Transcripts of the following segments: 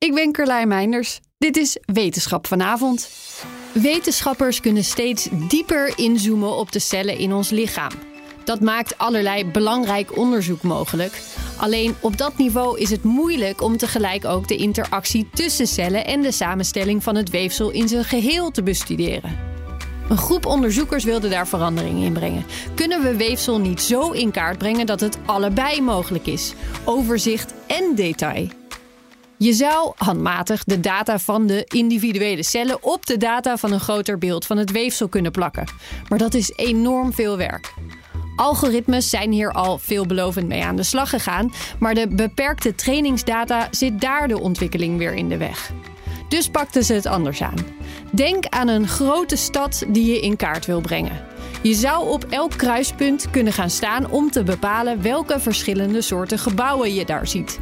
Ik ben Carlijn Meinders. Dit is Wetenschap vanavond. Wetenschappers kunnen steeds dieper inzoomen op de cellen in ons lichaam. Dat maakt allerlei belangrijk onderzoek mogelijk. Alleen op dat niveau is het moeilijk om tegelijk ook de interactie tussen cellen en de samenstelling van het weefsel in zijn geheel te bestuderen. Een groep onderzoekers wilde daar verandering in brengen. Kunnen we weefsel niet zo in kaart brengen dat het allebei mogelijk is? Overzicht en detail. Je zou handmatig de data van de individuele cellen op de data van een groter beeld van het weefsel kunnen plakken. Maar dat is enorm veel werk. Algoritmes zijn hier al veelbelovend mee aan de slag gegaan, maar de beperkte trainingsdata zit daar de ontwikkeling weer in de weg. Dus pakten ze het anders aan. Denk aan een grote stad die je in kaart wil brengen. Je zou op elk kruispunt kunnen gaan staan om te bepalen welke verschillende soorten gebouwen je daar ziet.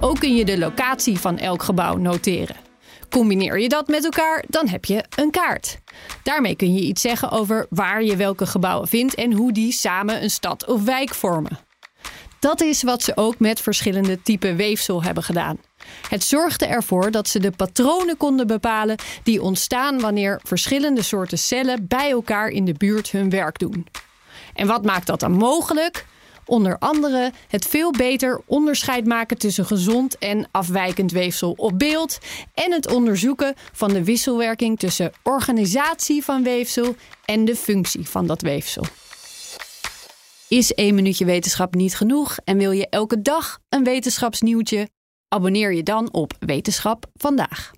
Ook kun je de locatie van elk gebouw noteren. Combineer je dat met elkaar, dan heb je een kaart. Daarmee kun je iets zeggen over waar je welke gebouwen vindt en hoe die samen een stad of wijk vormen. Dat is wat ze ook met verschillende typen weefsel hebben gedaan. Het zorgde ervoor dat ze de patronen konden bepalen die ontstaan wanneer verschillende soorten cellen bij elkaar in de buurt hun werk doen. En wat maakt dat dan mogelijk? Onder andere het veel beter onderscheid maken tussen gezond en afwijkend weefsel op beeld en het onderzoeken van de wisselwerking tussen organisatie van weefsel en de functie van dat weefsel. Is één minuutje wetenschap niet genoeg en wil je elke dag een wetenschapsnieuwtje? Abonneer je dan op Wetenschap vandaag.